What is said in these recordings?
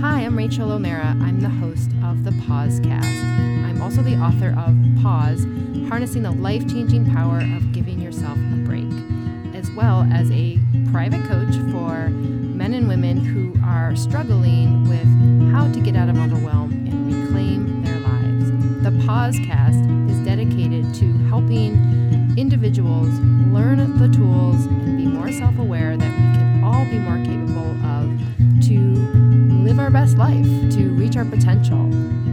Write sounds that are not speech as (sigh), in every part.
Hi, I'm Rachael O'Meara. I'm the host of the Pausecast. I'm also the author of Pause Harnessing the Life Changing Power of Giving Yourself a Break, as well as a private coach for men and women who are struggling with how to get out of overwhelm and reclaim their lives. The Pausecast is dedicated to helping individuals learn the tools and be more self aware that we can all be more capable best life, to reach our potential.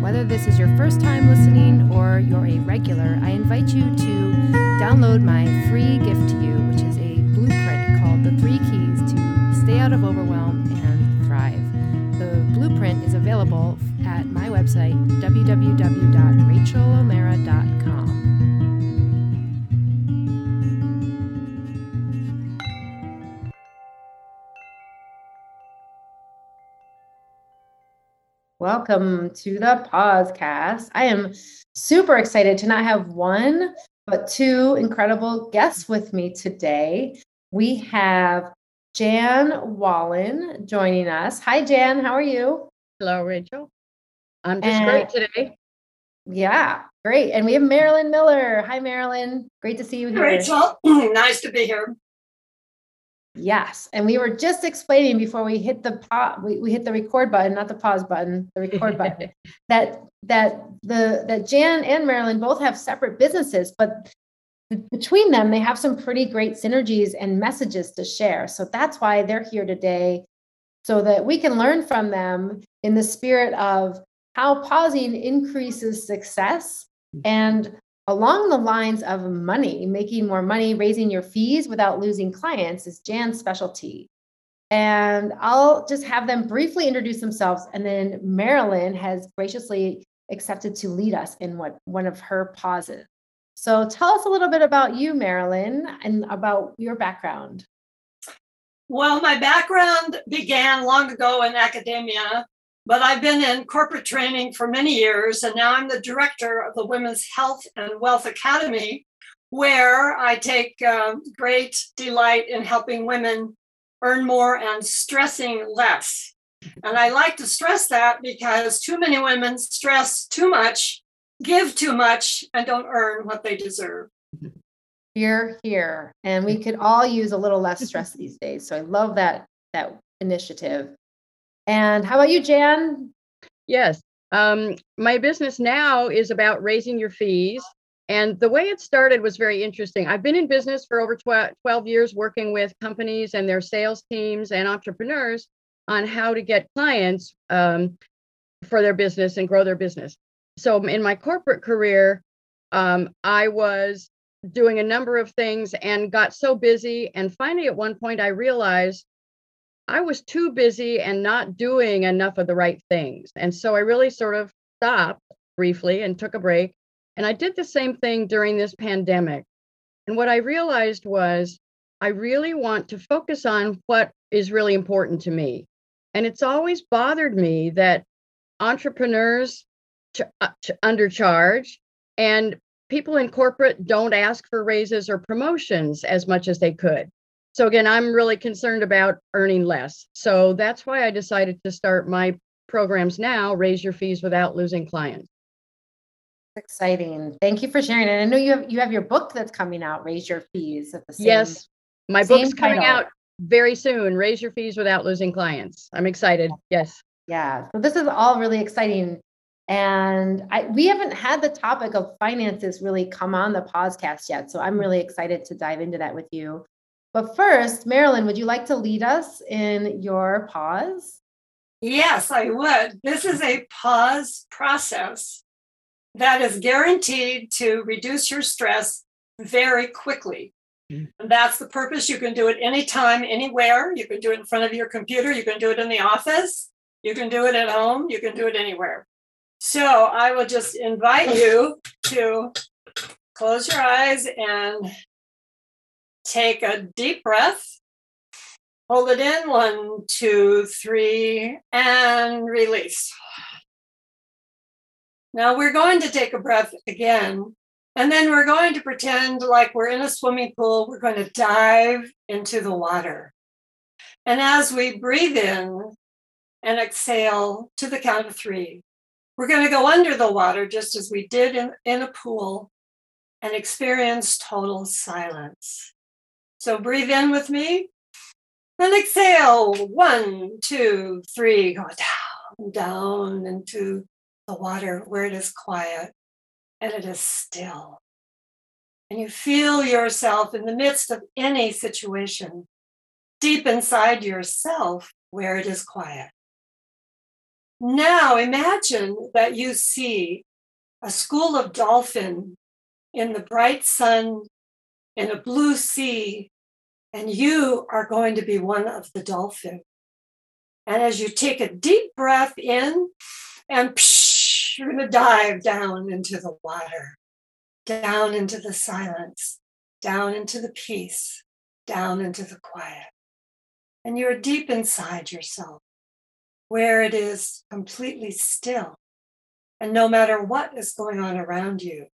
Whether this is your first time listening or you're a regular, I invite you to download my free gift to you, which is a blueprint called The Three Keys to Stay Out of Overwhelm and Thrive. The blueprint is available at my website, www.rachaelomeara.com. Welcome to the podcast. I am super excited to not have one, but two incredible guests with me today. We have Jan Wallen joining us. Hi, Jan. How are you? Hello, Rachael. I'm just and, great today. Yeah, great. And we have Marilyn Miller. Hi, Marilyn. Great to see you here. Rachael, (clears throat) nice to be here. Yes. And we were just explaining before we hit the pause, we, we hit the record button, not the pause button, the record button, (laughs) that that the that Jan and Marilyn both have separate businesses, but between them, they have some pretty great synergies and messages to share. So that's why they're here today, so that we can learn from them in the spirit of how pausing increases success and along the lines of money, making more money, raising your fees without losing clients is Jan's specialty. And I'll just have them briefly introduce themselves. And then Marilyn has graciously accepted to lead us in what one of her pauses. So tell us a little bit about you, Marilyn, and about your background. Well, my background began long ago in academia but I've been in corporate training for many years, and now I'm the director of the Women's Health and Wealth Academy, where I take uh, great delight in helping women earn more and stressing less. And I like to stress that because too many women stress too much, give too much, and don't earn what they deserve. Hear, hear. And we could all use a little less stress these days. So I love that that initiative. And how about you, Jan? Yes. Um, my business now is about raising your fees. And the way it started was very interesting. I've been in business for over 12 years, working with companies and their sales teams and entrepreneurs on how to get clients um, for their business and grow their business. So, in my corporate career, um, I was doing a number of things and got so busy. And finally, at one point, I realized I was too busy and not doing enough of the right things. And so I really sort of stopped briefly and took a break. And I did the same thing during this pandemic. And what I realized was I really want to focus on what is really important to me. And it's always bothered me that entrepreneurs ch- uh, ch- undercharge and people in corporate don't ask for raises or promotions as much as they could. So again, I'm really concerned about earning less. So that's why I decided to start my programs now, raise your fees without losing clients. Exciting. Thank you for sharing And I know you have you have your book that's coming out, Raise Your Fees at the same Yes. My book's coming title. out very soon. Raise your fees without losing clients. I'm excited. Yes. Yeah. So this is all really exciting. And I, we haven't had the topic of finances really come on the podcast yet. So I'm really excited to dive into that with you. But first, Marilyn, would you like to lead us in your pause? Yes, I would. This is a pause process that is guaranteed to reduce your stress very quickly. Mm. And that's the purpose. You can do it anytime, anywhere. You can do it in front of your computer. You can do it in the office. You can do it at home. You can do it anywhere. So I will just invite you to close your eyes and Take a deep breath. Hold it in one, two, three, and release. Now we're going to take a breath again, and then we're going to pretend like we're in a swimming pool. We're going to dive into the water. And as we breathe in, and exhale to the count of three. We're going to go under the water just as we did in, in a pool and experience total silence. So breathe in with me and exhale. One, two, three. Go down, down into the water where it is quiet and it is still. And you feel yourself in the midst of any situation, deep inside yourself where it is quiet. Now imagine that you see a school of dolphin in the bright sun in a blue sea, and you are going to be one of the dolphin. And as you take a deep breath in, and psh, you're going to dive down into the water, down into the silence, down into the peace, down into the quiet. And you're deep inside yourself where it is completely still. And no matter what is going on around you,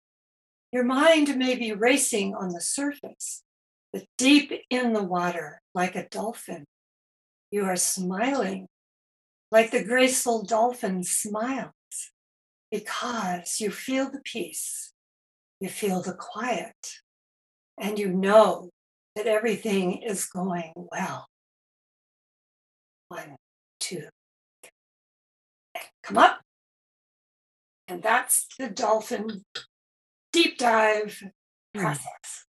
your mind may be racing on the surface, but deep in the water, like a dolphin, you are smiling like the graceful dolphin smiles because you feel the peace, you feel the quiet, and you know that everything is going well. One, two, come up. And that's the dolphin deep dive hmm. process.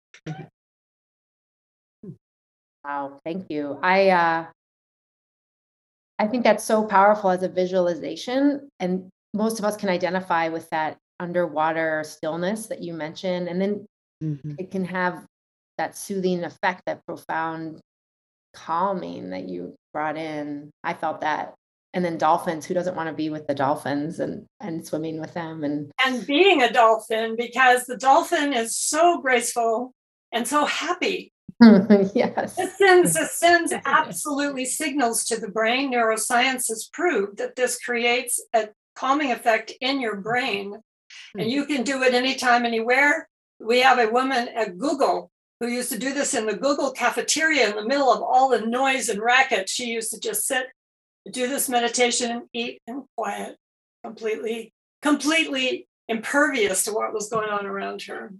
Wow, thank you. I uh I think that's so powerful as a visualization and most of us can identify with that underwater stillness that you mentioned and then mm-hmm. it can have that soothing effect that profound calming that you brought in. I felt that and then dolphins who doesn't want to be with the dolphins and and swimming with them and and being a dolphin because the dolphin is so graceful and so happy. (laughs) Yes. It sends it (laughs) sends absolutely signals to the brain. Neuroscience has proved that this creates a calming effect in your brain. And hmm. you can do it anytime anywhere. We have a woman at google who used to do this in the google cafeteria in the middle of all the noise and racket. She used to just sit do this meditation, and eat and quiet, completely, completely impervious to what was going on around her.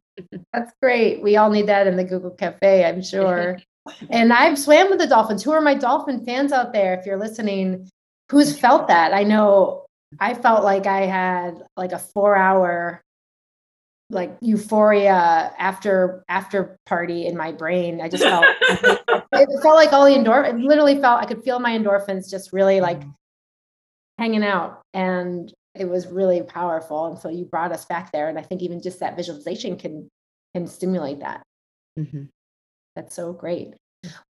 That's great. We all need that in the Google Cafe, I'm sure. (laughs) and I've swam with the dolphins. Who are my dolphin fans out there? If you're listening, who's felt that? I know I felt like I had like a four hour like euphoria after after party in my brain. I just felt (laughs) it felt like all the endorphin. It literally felt I could feel my endorphins just really like mm-hmm. hanging out, and it was really powerful. And so you brought us back there, and I think even just that visualization can can stimulate that. Mm-hmm. That's so great.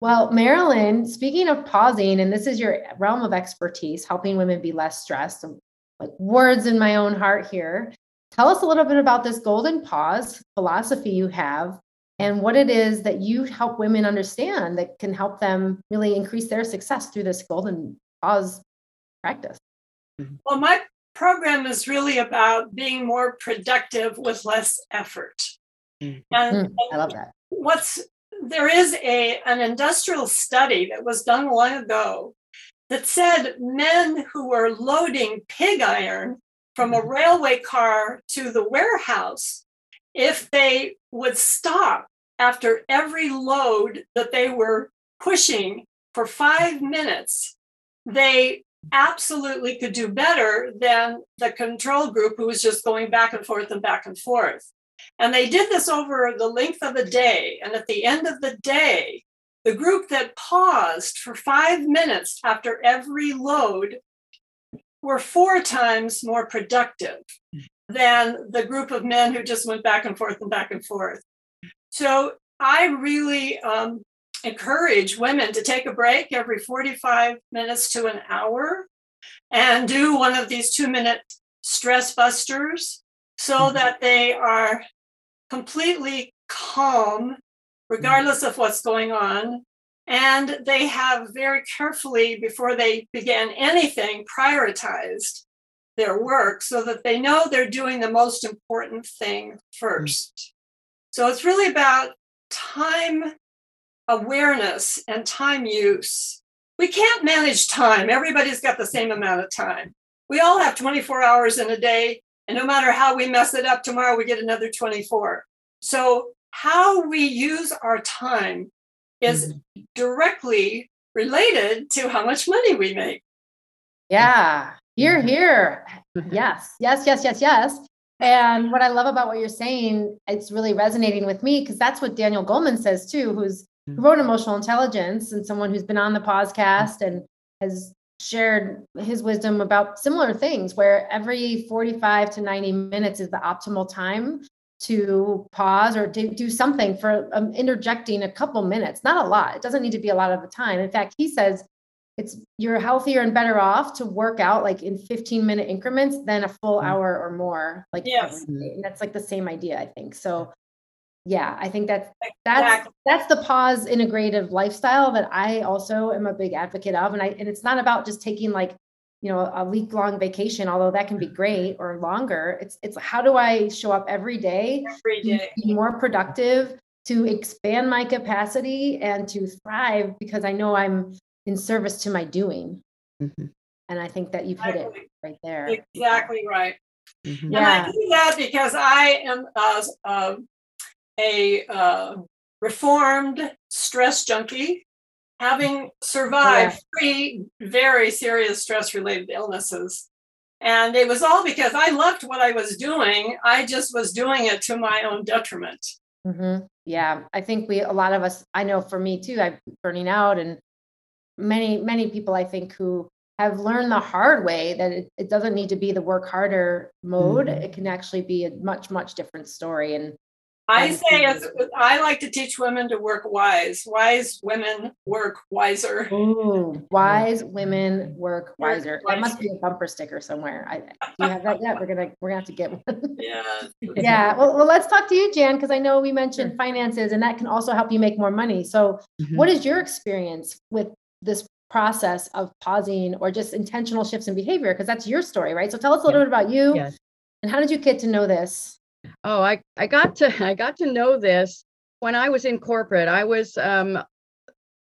Well, Marilyn, speaking of pausing, and this is your realm of expertise, helping women be less stressed. Like words in my own heart here. Tell us a little bit about this golden pause philosophy you have and what it is that you help women understand that can help them really increase their success through this golden pause practice. Mm-hmm. Well, my program is really about being more productive with less effort. Mm-hmm. And, mm, I love that. What's there is a an industrial study that was done long ago that said men who were loading pig iron from a railway car to the warehouse, if they would stop after every load that they were pushing for five minutes, they absolutely could do better than the control group who was just going back and forth and back and forth. And they did this over the length of a day. And at the end of the day, the group that paused for five minutes after every load were four times more productive than the group of men who just went back and forth and back and forth. So I really um, encourage women to take a break every 45 minutes to an hour and do one of these two minute stress busters so mm-hmm. that they are completely calm, regardless of what's going on. And they have very carefully, before they began anything, prioritized their work so that they know they're doing the most important thing first. So it's really about time awareness and time use, we can't manage time. Everybody's got the same amount of time. We all have 24 hours in a day, and no matter how we mess it up, tomorrow we get another 24. So, how we use our time is mm-hmm. directly related to how much money we make. Yeah, here, mm-hmm. here. Yes, yes, yes, yes, yes. And what I love about what you're saying, it's really resonating with me because that's what Daniel Goleman says too, who's who mm-hmm. wrote Emotional Intelligence and someone who's been on the podcast and has shared his wisdom about similar things where every 45 to 90 minutes is the optimal time to pause or to do something for um, interjecting a couple minutes not a lot. It doesn't need to be a lot of the time. In fact he says it's you're healthier and better off to work out like in 15 minute increments than a full mm. hour or more like yes. that's like the same idea i think. So yeah i think that's that's that's the pause integrative lifestyle that i also am a big advocate of. And i and it's not about just taking like you know a week long vacation although that can be great or longer it's it's how do i show up every day, every day. be more productive to expand my capacity and to thrive because i know i'm in service to my doing. Mm-hmm. and i think that you've hit it right there. Exactly right. Mm-hmm. and i do that because i am uh, uh, a uh, reformed stress junkie, having survived yeah. three very serious stress related illnesses. And it was all because I loved what I was doing. I just was doing it to my own detriment. Mm-hmm. Yeah, I think we, a lot of us, I know for me too, I'm burning out, and many, many people I think who have learned the hard way that it, it doesn't need to be the work harder mode. Mm-hmm. It can actually be a much, much different story. And I say as I like to teach women to work wise. Wise women work wiser. Ooh, wise women work wiser. That must be a bumper sticker somewhere. I do you have that yet? We're gonna we're gonna have to get one. (laughs) Yeah. yeah. Well, well, let's talk to you, Jan, because I know we mentioned finances, and that can also help you make more money. So, mm-hmm. what is your experience with this process of pausing or just intentional shifts in behavior? Because that's your story, right? So, tell us a little yeah. bit about you. Yes. And how did you get to know this? Oh, I, I got to (laughs) I got to know this when I was in corporate. I was um,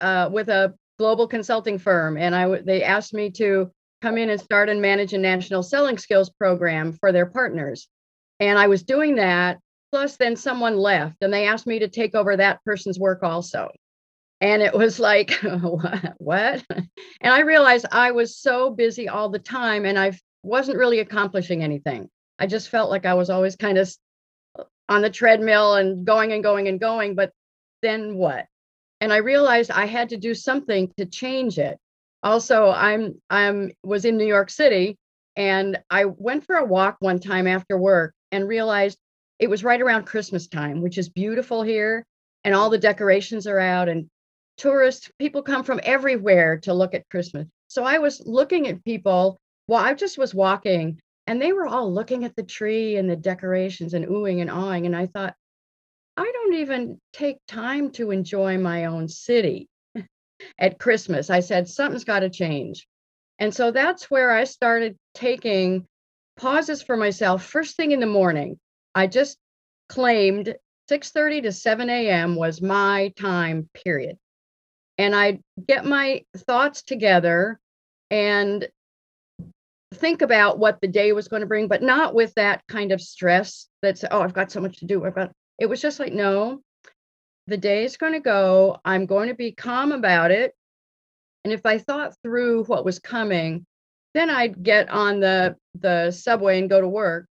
uh, with a global consulting firm, and I they asked me to come in and start and manage a national selling skills program for their partners, and I was doing that. Plus, then someone left, and they asked me to take over that person's work also. And it was like, (laughs) what? (laughs) And I realized I was so busy all the time, and I wasn't really accomplishing anything. I just felt like I was always kind of on the treadmill and going and going and going. But then what? And I realized I had to do something to change it. Also, I'm I'm was in New York City and I went for a walk one time after work and realized it was right around Christmas time, which is beautiful here, and all the decorations are out and tourists, people come from everywhere to look at Christmas. So I was looking at people while I just was walking and they were all looking at the tree and the decorations and oohing and awing. And I thought, I don't even take time to enjoy my own city (laughs) at Christmas. I said, something's got to change. And so that's where I started taking pauses for myself first thing in the morning. I just claimed 6:30 to 7 a.m. was my time period. And I'd get my thoughts together and think about what the day was going to bring, but not with that kind of stress that's, oh, I've got so much to do. I've got, it was just like, no, the day is going to go. I'm going to be calm about it. And if I thought through what was coming, then I'd get on the, the subway and go to work.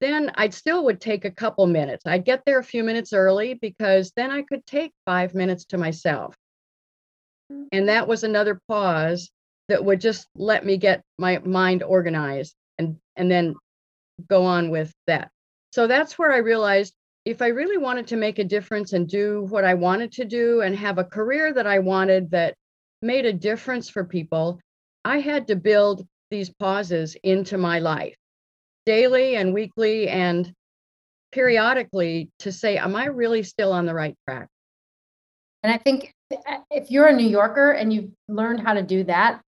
Then I'd still would take a couple minutes. I'd get there a few minutes early because then I could take five minutes to myself. And mm-hmm. that was another pause that would just let me get my mind organized and and then go on with that. So that's where i realized if i really wanted to make a difference and do what i wanted to do and have a career that i wanted that made a difference for people i had to build these pauses into my life daily and weekly and periodically to say am i really still on the right track? And i think uh, if you're a new yorker and you've learned how to do that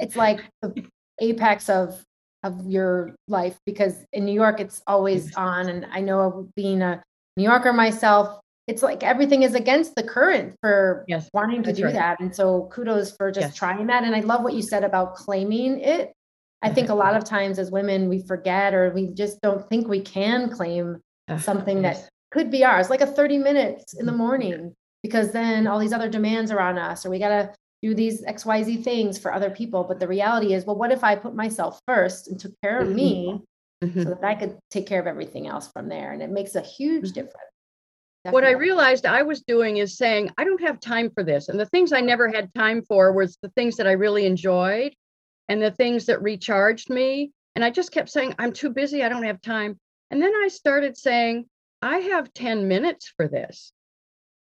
it's like the apex of of your life because in New York it's always on and I know being a New Yorker myself it's like everything is against the current for Yes, wanting to do right. that. And so kudos for just Yes. trying that. And I love what you said about claiming it. I think a lot of times as women, we forget or we just don't think we can claim Uh, something yes. that could be ours, like a 30 minutes in the Mhm. morning, because then all these other demands are on us, or we got to do these XYZ things for other people. But the reality is, well, what if I put myself first and took care of Mhm. me Mhm. so that I could take care of everything else from there? And it makes a huge Mhm. difference. What I realized I was doing is saying, I don't have time for this. And the things I never had time for was the things that I really enjoyed and the things that recharged me. And I just kept saying, I'm too busy. I don't have time. And then I started saying, I have 10 minutes for this.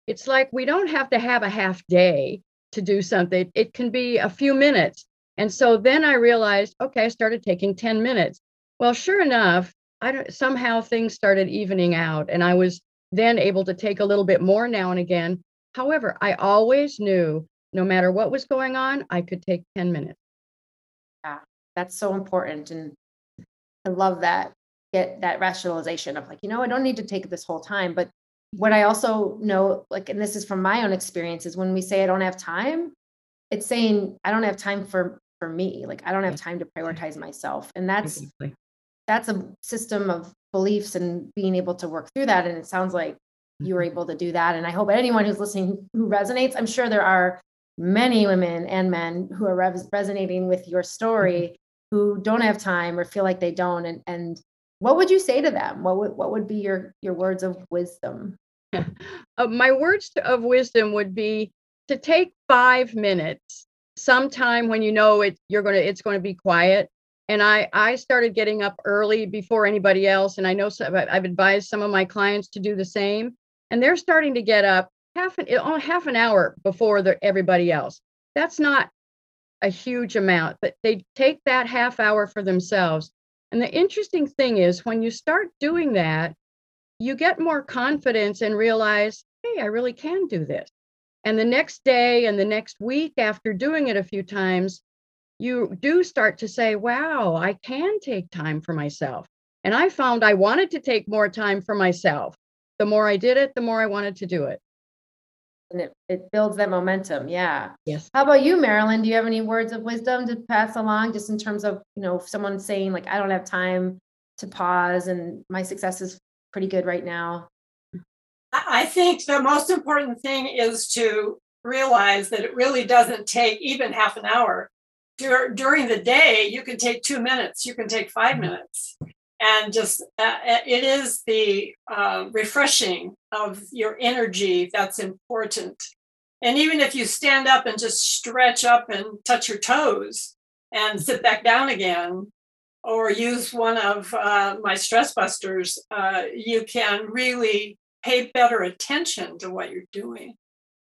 It's like we don't have to have a half day to do something, it can be a few minutes. And so then I realized, okay, I started taking 10 minutes. Well, sure enough, I don't, somehow things started evening out and I was then able to take a little bit more now and again. However, I always knew no matter what was going on, I could take 10 minutes. Yeah, that's so important. And I love that, get that rationalization of like, you know, I don't need to take this whole time. But what I mm-hmm. also know, like, and this is from my own experience, is when we say I don't have time, it's saying I don't have time for for me. Like I don't have time to prioritize myself. And that's Exactly. that's a system of beliefs and being able to work through that. And it sounds like you were mm-hmm. able to do that. And I hope anyone who's listening who resonates, I'm sure there are many women and men who are res- resonating with your story mm-hmm. who don't have time or feel like they don't. And, and what would you say to them? What would, what would be your, your words of wisdom? (laughs) Uh, my words to- of wisdom would be to take five minutes sometime when you know it you're gonna it's going to be quiet. And i i started getting up early before anybody else and i know some, i've advised some of my clients to do the same. And they're starting to get up half an oh, half an hour before the, everybody else. That's not a huge amount but they take that half hour for themselves. And the interesting thing is when you start doing that you get more confidence and realize, hey, I really can do this. And the next day and the next week after doing it a few times, you do start to say, wow, I can take time for myself. And I found I wanted to take more time for myself. The more I did it, the more I wanted to do it. And it, it builds that momentum. Yeah. Yes. How about you, Marilyn? Do you have any words of wisdom to pass along just in terms of, you know, someone saying like, I don't have time to pause and my success is pretty good right now? I think the most important thing is to realize that it really doesn't take even half an hour. Dur- during the day, you can take two minutes, you can take five minutes. And just uh, it is the uh, refreshing of your energy that's important. And even if you stand up and just stretch up and touch your toes and sit back down again, or use one of uh, my stress busters, uh, you can really pay better attention to what you're doing.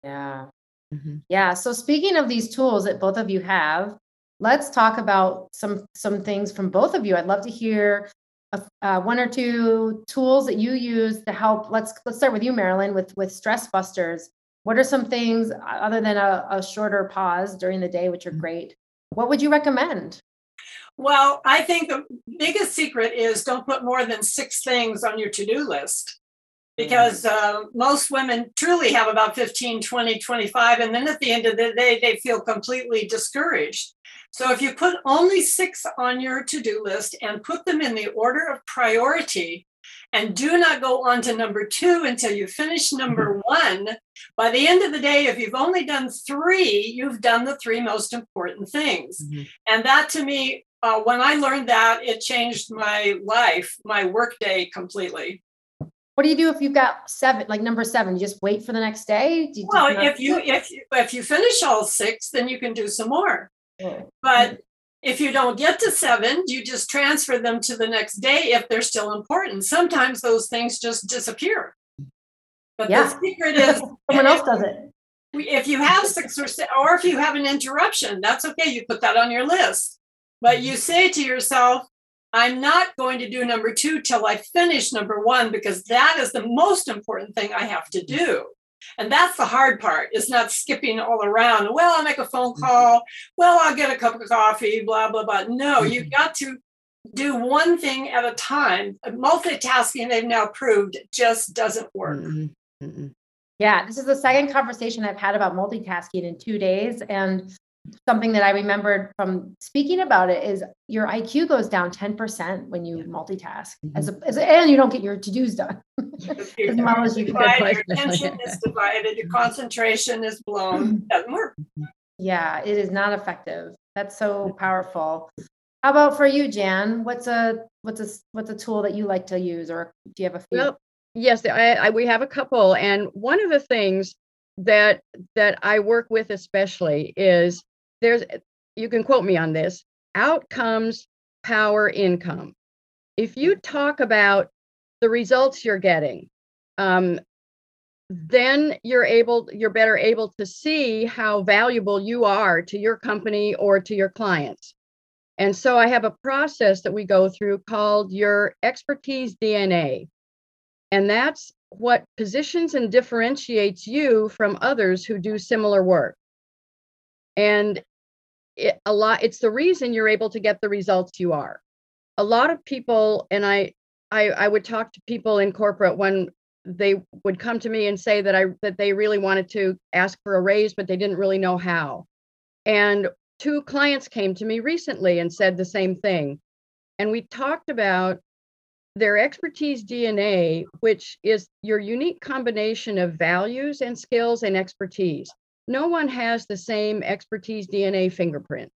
Yeah. Mhm. Yeah. So speaking of these tools that both of you have, let's talk about some some things from both of you. I'd love to hear a, uh, one or two tools that you use to help. Let's let's start with you, Marilyn, with with stress busters. What are some things other than a, a shorter pause during the day, which are great? What would you recommend? Well, I think the biggest secret is don't put more than six things on your to do list because uh, most women truly have about 15, 20, 25. And then at the end of the day, they feel completely discouraged. So if you put only six on your to do list and put them in the order of priority, and do not go on to number two until you finish number one. By the end of the day, if you've only done three, you've done the three most important things. Mhm. And that to me, uh, when I learned that, it changed my life, my workday completely. What do you do if you've got seven, like number seven? You just wait for the next day? Do you Well, not- if you if you, if you finish all six, then you can do some more. Oh, But if you don't get to seven, you just transfer them to the next day if they're still important. Sometimes those things just disappear. But Yeah. the secret (laughs) is Someone else does it. if you have six or se- or if you have an interruption, that's okay. You put that on your list. But you say to yourself, I'm not going to do number two till I finish number one because that is the most important thing I have to do. And that's the hard part. It's not skipping all around. Well, I'll make a phone call. Well, I'll get a cup of coffee, blah, blah, blah. No, you've got to do one thing at a time. Multitasking, they've now proved, just doesn't work. Mhm. Mhm. Yeah, this is the second conversation I've had about multitasking in two days. And something that I remembered from speaking about it is your IQ goes down 10% when you multitask mm-hmm. as, a, as a- and you don't get your to-dos done. (laughs) As well as you divide, Your attention is (laughs) divided, your concentration is blown, mm-hmm. doesn't work. Yeah, it is not effective. That's so powerful. How about for you, Jan? What's a what's a what's a tool that you like to use, or do you have a few? Well, yes, I, I, we have a couple, and one of the things that that I work with especially is there's you can quote me on this outcomes power income. If you talk about the results you're getting, um, then you're able you're better able to see how valuable you are to your company or to your clients. And so I have a process that we go through called your expertise DNA. And that's what positions and differentiates you from others who do similar work. And it, a lot it's the reason you're able to get the results you are. A lot of people and I I I would talk to people in corporate when they would come to me and say that I that they really wanted to ask for a raise but they didn't really know how. And two clients came to me recently and said the same thing. And we talked about their expertise DNA, which is your unique combination of values and skills and expertise. No one has the same expertise DNA fingerprint.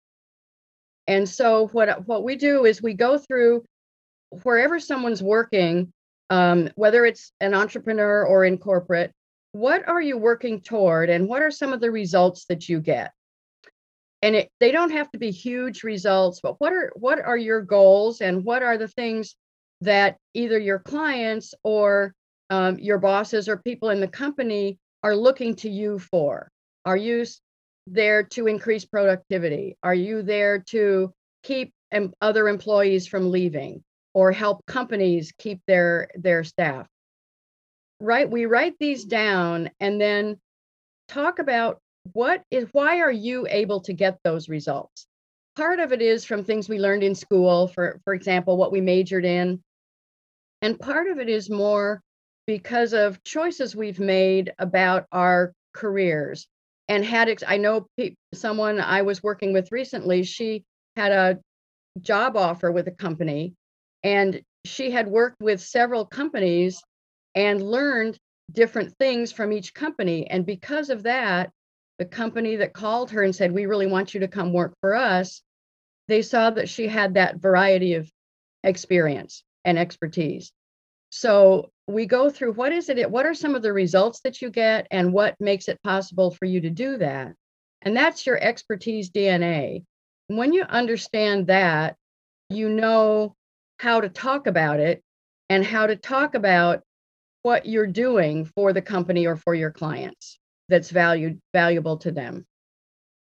And so what what we do is we go through wherever someone's working, um, whether it's an entrepreneur or in corporate, what are you working toward, and what are some of the results that you get? And it, they don't have to be huge results, but what are what are your goals, and what are the things that either your clients or um, your bosses or people in the company are looking to you for? Are you there to increase productivity? Are you there to keep em- other employees from leaving or help companies keep their their staff? Right, we write these down and then talk about what is why are you able to get those results? Part of it is from things we learned in school, for for example, what we majored in. And part of it is more because of choices we've made about our careers and had I know pe- someone I was working with recently, she had a job offer with a company and she had worked with several companies and learned different things from each company and because of that the company that called her and said we really want you to come work for us they saw that she had that variety of experience and expertise. So we go through what is it what are some of the results that you get and what makes it possible for you to do that and that's your expertise dna when you understand that you know how to talk about it and how to talk about what you're doing for the company or for your clients that's valued valuable to them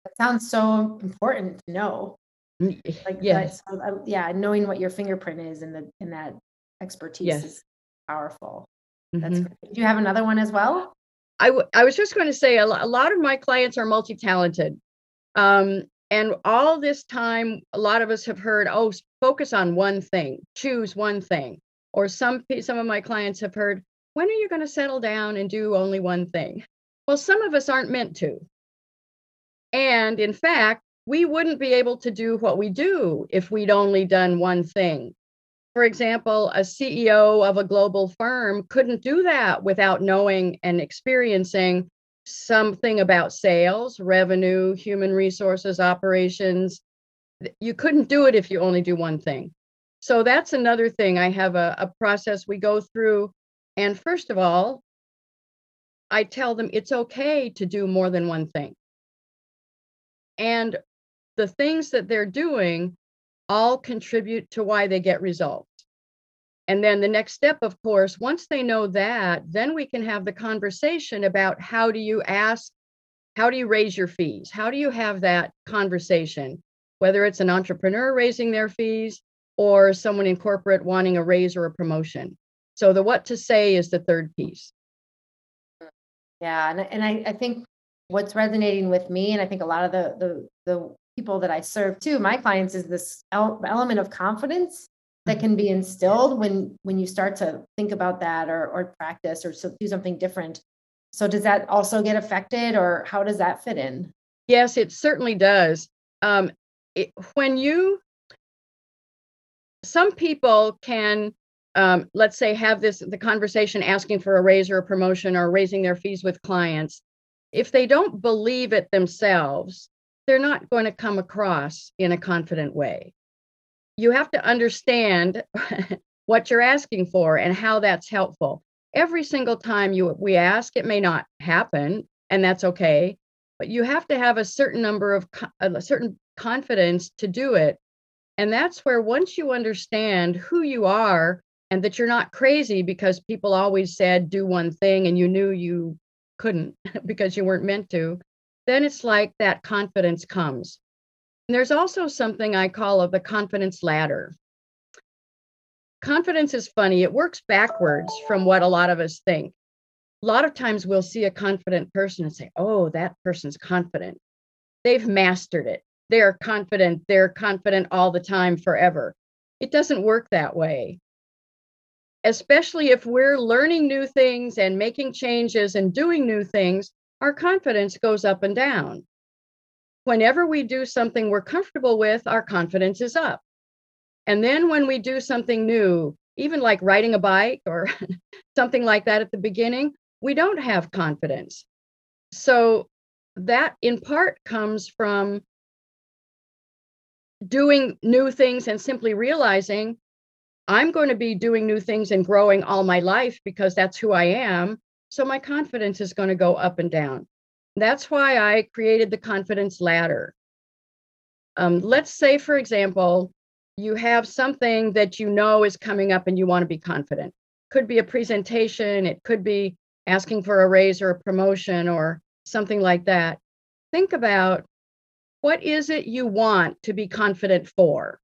That sounds so important to know. Mm, Like, that- yes so, uh, yeah, knowing what your fingerprint is in the in that expertise Yes. is powerful. That's Mhm. great. Do you have another one as well? I, w- I was just going to say a, lo- a lot of my clients are multi-talented. Um, and all this time, a lot of us have heard, oh, focus on one thing, choose one thing. Or some some of my clients have heard, when are you going to settle down and do only one thing? Well, some of us aren't meant to. And in fact, we wouldn't be able to do what we do if we'd only done one thing. For example, a CEO of a global firm couldn't do that without knowing and experiencing something about sales, revenue, human resources, operations. You couldn't do it if you only do one thing. So that's another thing. I have a, a process we go through. And first of all, I tell them it's okay to do more than one thing. And the things that they're doing all contribute to why they get results. And then the next step, of course, once they know that, then we can have the conversation about how do you ask, how do you raise your fees? How do you have that conversation? Whether it's an entrepreneur raising their fees or someone in corporate wanting a raise or a promotion. So the what to say is the third piece. Yeah, and and I, I think what's resonating with me, and I think a lot of the the the people that I serve too, my clients, is this element of confidence that can be instilled when when you start to think about that or or practice or so, do something different. So does that also get affected or how does that fit in? Yes, it certainly does. Um, it, when you, some people can, um, let's say, have this the conversation asking for a raise or a promotion or raising their fees with clients. If they don't believe it themselves, they're not going to come across in a confident way. You have to understand (laughs) what you're asking for and how that's helpful. Every single time you we ask, it may not happen, and that's okay. But you have to have a certain number of a certain confidence to do it. And that's where once you understand who you are and that you're not crazy because people always said do one thing and you knew you couldn't (laughs) because you weren't meant to, then it's like that confidence comes. And there's also something I call the confidence ladder. Confidence is funny, it works backwards from what a lot of us think. A lot of times we'll see a confident person and say, oh, that person's confident. They've mastered it. They're confident. They're confident all the time, forever. It doesn't work that way especially if we're learning new things and making changes and doing new things, our confidence goes up and down. Whenever we do something we're comfortable with, our confidence is up. And then when we do something new, even like riding a bike or (laughs) something like that at the beginning, we don't have confidence. So that in part comes from doing new things and simply realizing I'm going to be doing new things and growing all my life because that's who I am. So my confidence is going to go up and down. That's why I created the confidence ladder. Um, let's say, for example, you have something that you know is coming up and you want to be confident. Could be a presentation, it could be asking for a raise or a promotion or something like that. Think about what is it you want to be confident for?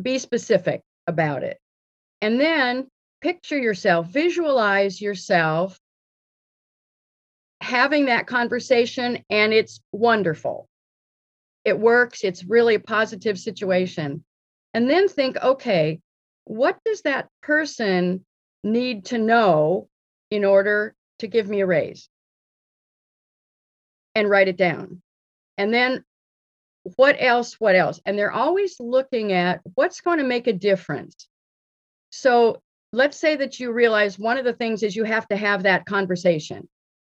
Be specific about it. And then picture yourself, visualize yourself having that conversation, and it's wonderful. It works, it's really a positive situation. And then think, okay, what does that person need to know in order to give me a raise? And write it down. And then what else? What else? And they're always looking at what's going to make a difference. So let's say that you realize one of the things is you have to have that conversation.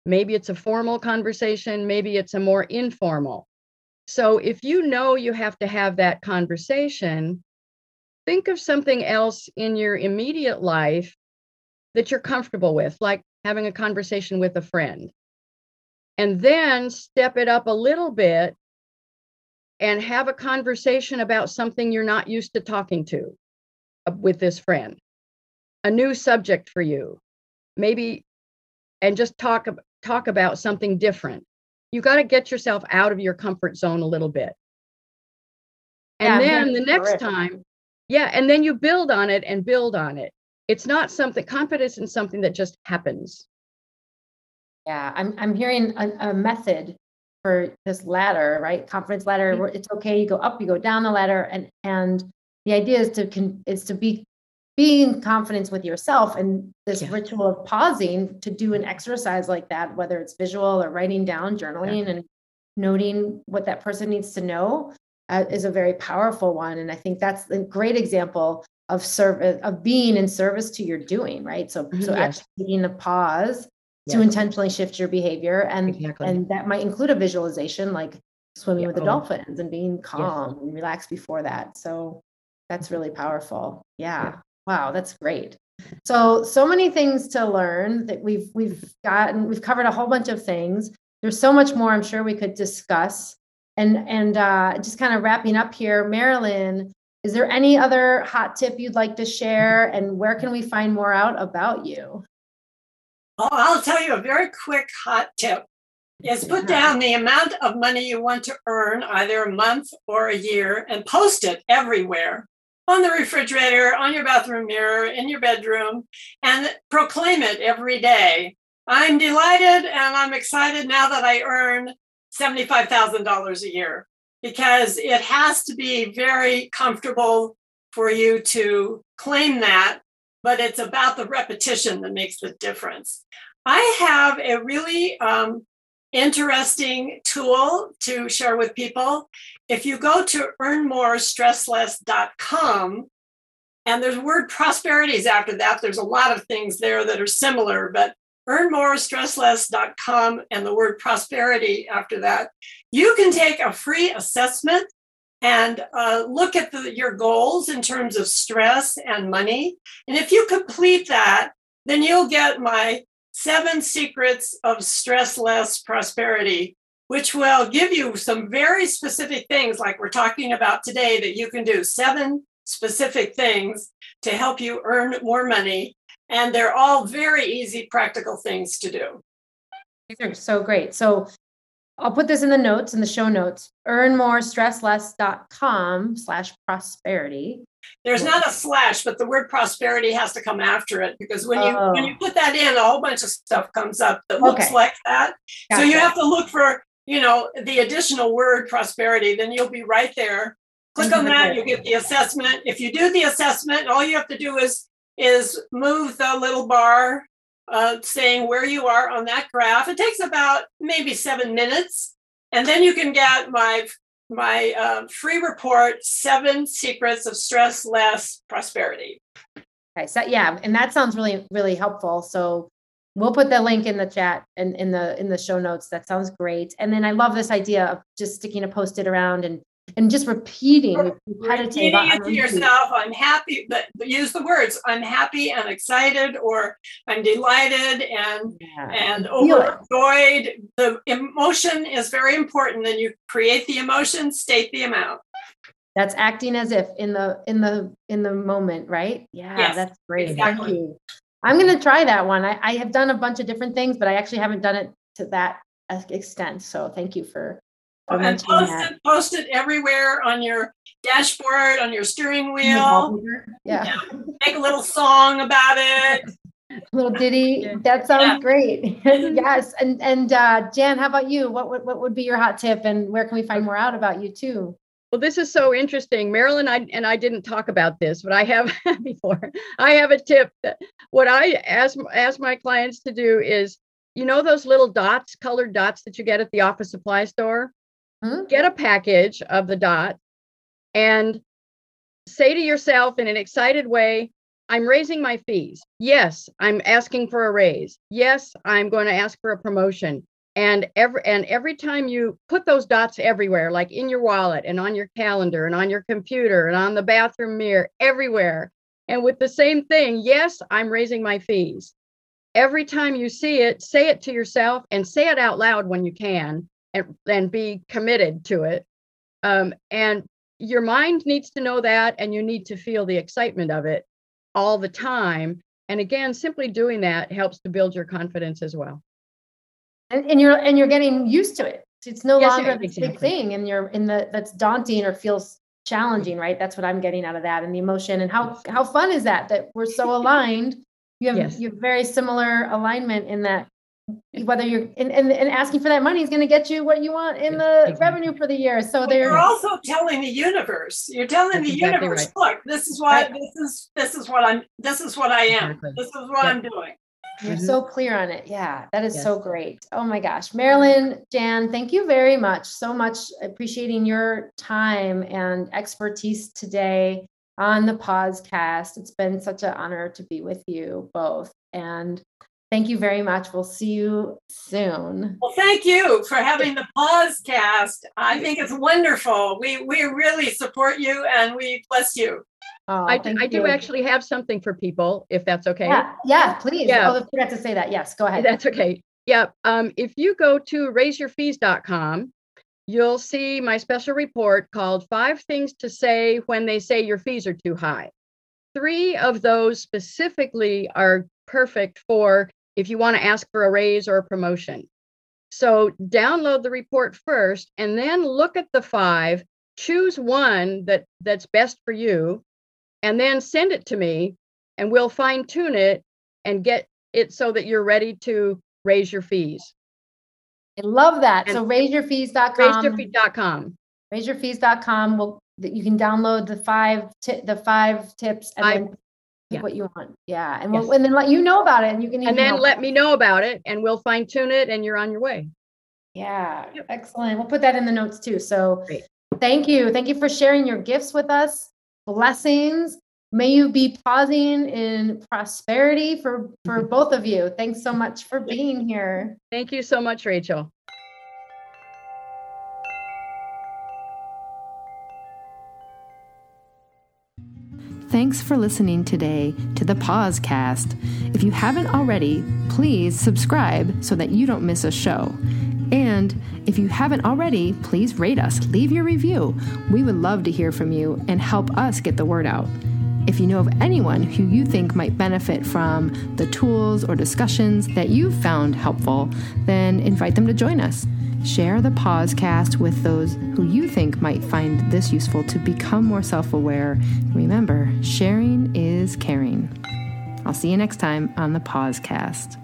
Maybe it's a formal conversation, maybe it's a more informal. So if you know you have to have that conversation, think of something else in your immediate life that you're comfortable with, like having a conversation with a friend. And then step it up a little bit and have a conversation about something you're not used to talking to uh, with this friend, a new subject for you, maybe, and just talk talk about something different. You got to get yourself out of your comfort zone a little bit. And yeah, then the next time, yeah, and then you build on it and build on it. It's not something confidence in something that just happens. Yeah, I'm I'm hearing a, a method for this ladder, right? Confidence ladder. Mm-hmm. It's okay. You go up, you go down the ladder, and and the idea is to con- is to be being confidence with yourself and this yeah. ritual of pausing to do an exercise like that, whether it's visual or writing down, journaling, yeah. and noting what that person needs to know, uh, is a very powerful one. And I think that's a great example of service of being in service to your doing, right? So mm-hmm. so yes. actually taking a pause to intentionally shift your behavior and exactly. and that might include a visualization like swimming yeah. with the dolphins and being calm yes. and relaxed before that so that's really powerful yeah. Wow that's great. So so many things to learn that we've we've gotten we've covered a whole bunch of things. There's so much more i'm sure we could discuss. And and uh, just kind of wrapping up here marilyn is there any other hot tip you'd like to share? And where can we find more out about you? Oh, I'll tell you a very quick hot tip. Is put down the amount of money you want to earn, either a month or a year, and post it everywhere on the refrigerator, on your bathroom mirror, in your bedroom, and proclaim it every day. I'm delighted and I'm excited now that I earn $75,000 a year because it has to be very comfortable for you to claim that but it's about the repetition that makes the difference. I have a really um, interesting tool to share with people. If you go to earnmorestressless.com, and there's word prosperities after that, there's a lot of things there that are similar, but earnmorestressless.com and the word prosperity after that, you can take a free assessment and uh, look at the, your goals in terms of stress and money. And if you complete that, then you'll get my seven secrets of stress less prosperity, which will give you some very specific things like we're talking about today that you can do seven specific things to help you earn more money. And they're all very easy, practical things to do. These are so great. So I'll put this in the notes in the show notes. Earnmorestressless.com slash prosperity. There's not a slash, but the word prosperity has to come after it because when you oh. when you oh. put that in, a whole bunch of stuff comes up that looks like that. Gotcha. So you have to look for, you know, the additional word prosperity, then you'll be right there. Click on that, you get the assessment. If you do the assessment, all you have to do is is move the little bar uh, saying where you are on that graph. It takes about maybe seven minutes, and then you can get my my uh, free report: Seven Secrets of Stress Less Prosperity. Okay, so yeah, and that sounds really really helpful. So we'll put the link in the chat and in the in the show notes. That sounds great. And then I love this idea of just sticking a post it around and and just repeating repeating it to yourself i'm happy but use the words i'm happy and excited or i'm delighted and yeah. and overjoyed the emotion is very important then you create the emotion state the amount that's acting as if in the in the in the moment right yeah yes, that's great exactly. thank you i'm going to try that one I, I have done a bunch of different things but i actually haven't done it to that extent so thank you for and post it, post it everywhere on your dashboard, on your steering wheel. Yeah. yeah. Make a little song about it. A (laughs) little ditty. That sounds yeah. great. (laughs) yes. And and uh, Jan, how about you? What, what what would be your hot tip, and where can we find more out about you too? Well, this is so interesting, Marilyn. I and I didn't talk about this, but I have (laughs) before. I have a tip. That what I ask ask my clients to do is, you know, those little dots, colored dots that you get at the office supply store hmm? get a package of the dot and say to yourself in an excited way, I'm raising my fees. Yes, I'm asking for a raise. Yes, I'm going to ask for a promotion. And every and every time you put those dots everywhere, like in your wallet and on your calendar and on your computer and on the bathroom mirror, everywhere. And with the same thing, yes, I'm raising my fees. Every time you see it, say it to yourself and say it out loud when you can and, and be committed to it. Um, and your mind needs to know that, and you need to feel the excitement of it all the time. And again, simply doing that helps to build your confidence as well. And, and you're and you're getting used to it. It's no yes, longer the big thing, and you're in the that's daunting or feels challenging, right? That's what I'm getting out of that, and the emotion, and how how fun is that that we're so aligned. You have yes. you have very similar alignment in that whether you're and, and, and asking for that money is going to get you what you want in the exactly. revenue for the year. So they're you're also telling the universe. You're telling the exactly universe, right. look, this is why right. this is this is what I'm this is what I am. Exactly. This is what I'm doing. You're mm-hmm. so clear on it. Yeah, that is yes. so great. Oh my gosh. Marilyn, Jan, thank you very much. So much appreciating your time and expertise today on the podcast. It's been such an honor to be with you both. And Thank you very much. We'll see you soon. Well, thank you for having the podcast. I think it's wonderful. We we really support you and we bless you. Oh, I, do, I do actually have something for people, if that's okay. Yeah, yeah please. Yeah. Oh, I forgot to say that. Yes, go ahead. That's okay. Yeah. Um, if you go to raiseyourfees.com, you'll see my special report called Five Things to Say When They Say Your Fees Are Too High. Three of those specifically are perfect for if you want to ask for a raise or a promotion. So download the report first and then look at the five, choose one that that's best for you and then send it to me and we'll fine tune it and get it so that you're ready to raise your fees. I love that. And so raiseyourfees.com. Raiseyourfees.com. Raiseyourfees.com. Well, you can download the five t- the five tips and five, Yeah. what you want. Yeah. And, we'll, and then let you know about it and you can And then let me know about it and we'll fine tune it and you're on your way. Yeah, Yep. excellent. We'll put that in the notes too. So Great. thank you. Thank you for sharing your gifts with us. Blessings. May you be pausing in prosperity for for (laughs) both of you. Thanks so much for being here. Thank you so much, Rachael. Thanks for listening today to the Pausecast. If you haven't already, please subscribe so that you don't miss a show. And if you haven't already, please rate us, leave your review. We would love to hear from you and help us get the word out. If you know of anyone who you think might benefit from the tools or discussions that you've found helpful, then invite them to join us. Share the Pausecast with those who you think might find this useful to become more self aware. Remember, sharing is caring. I'll see you next time on the Pausecast.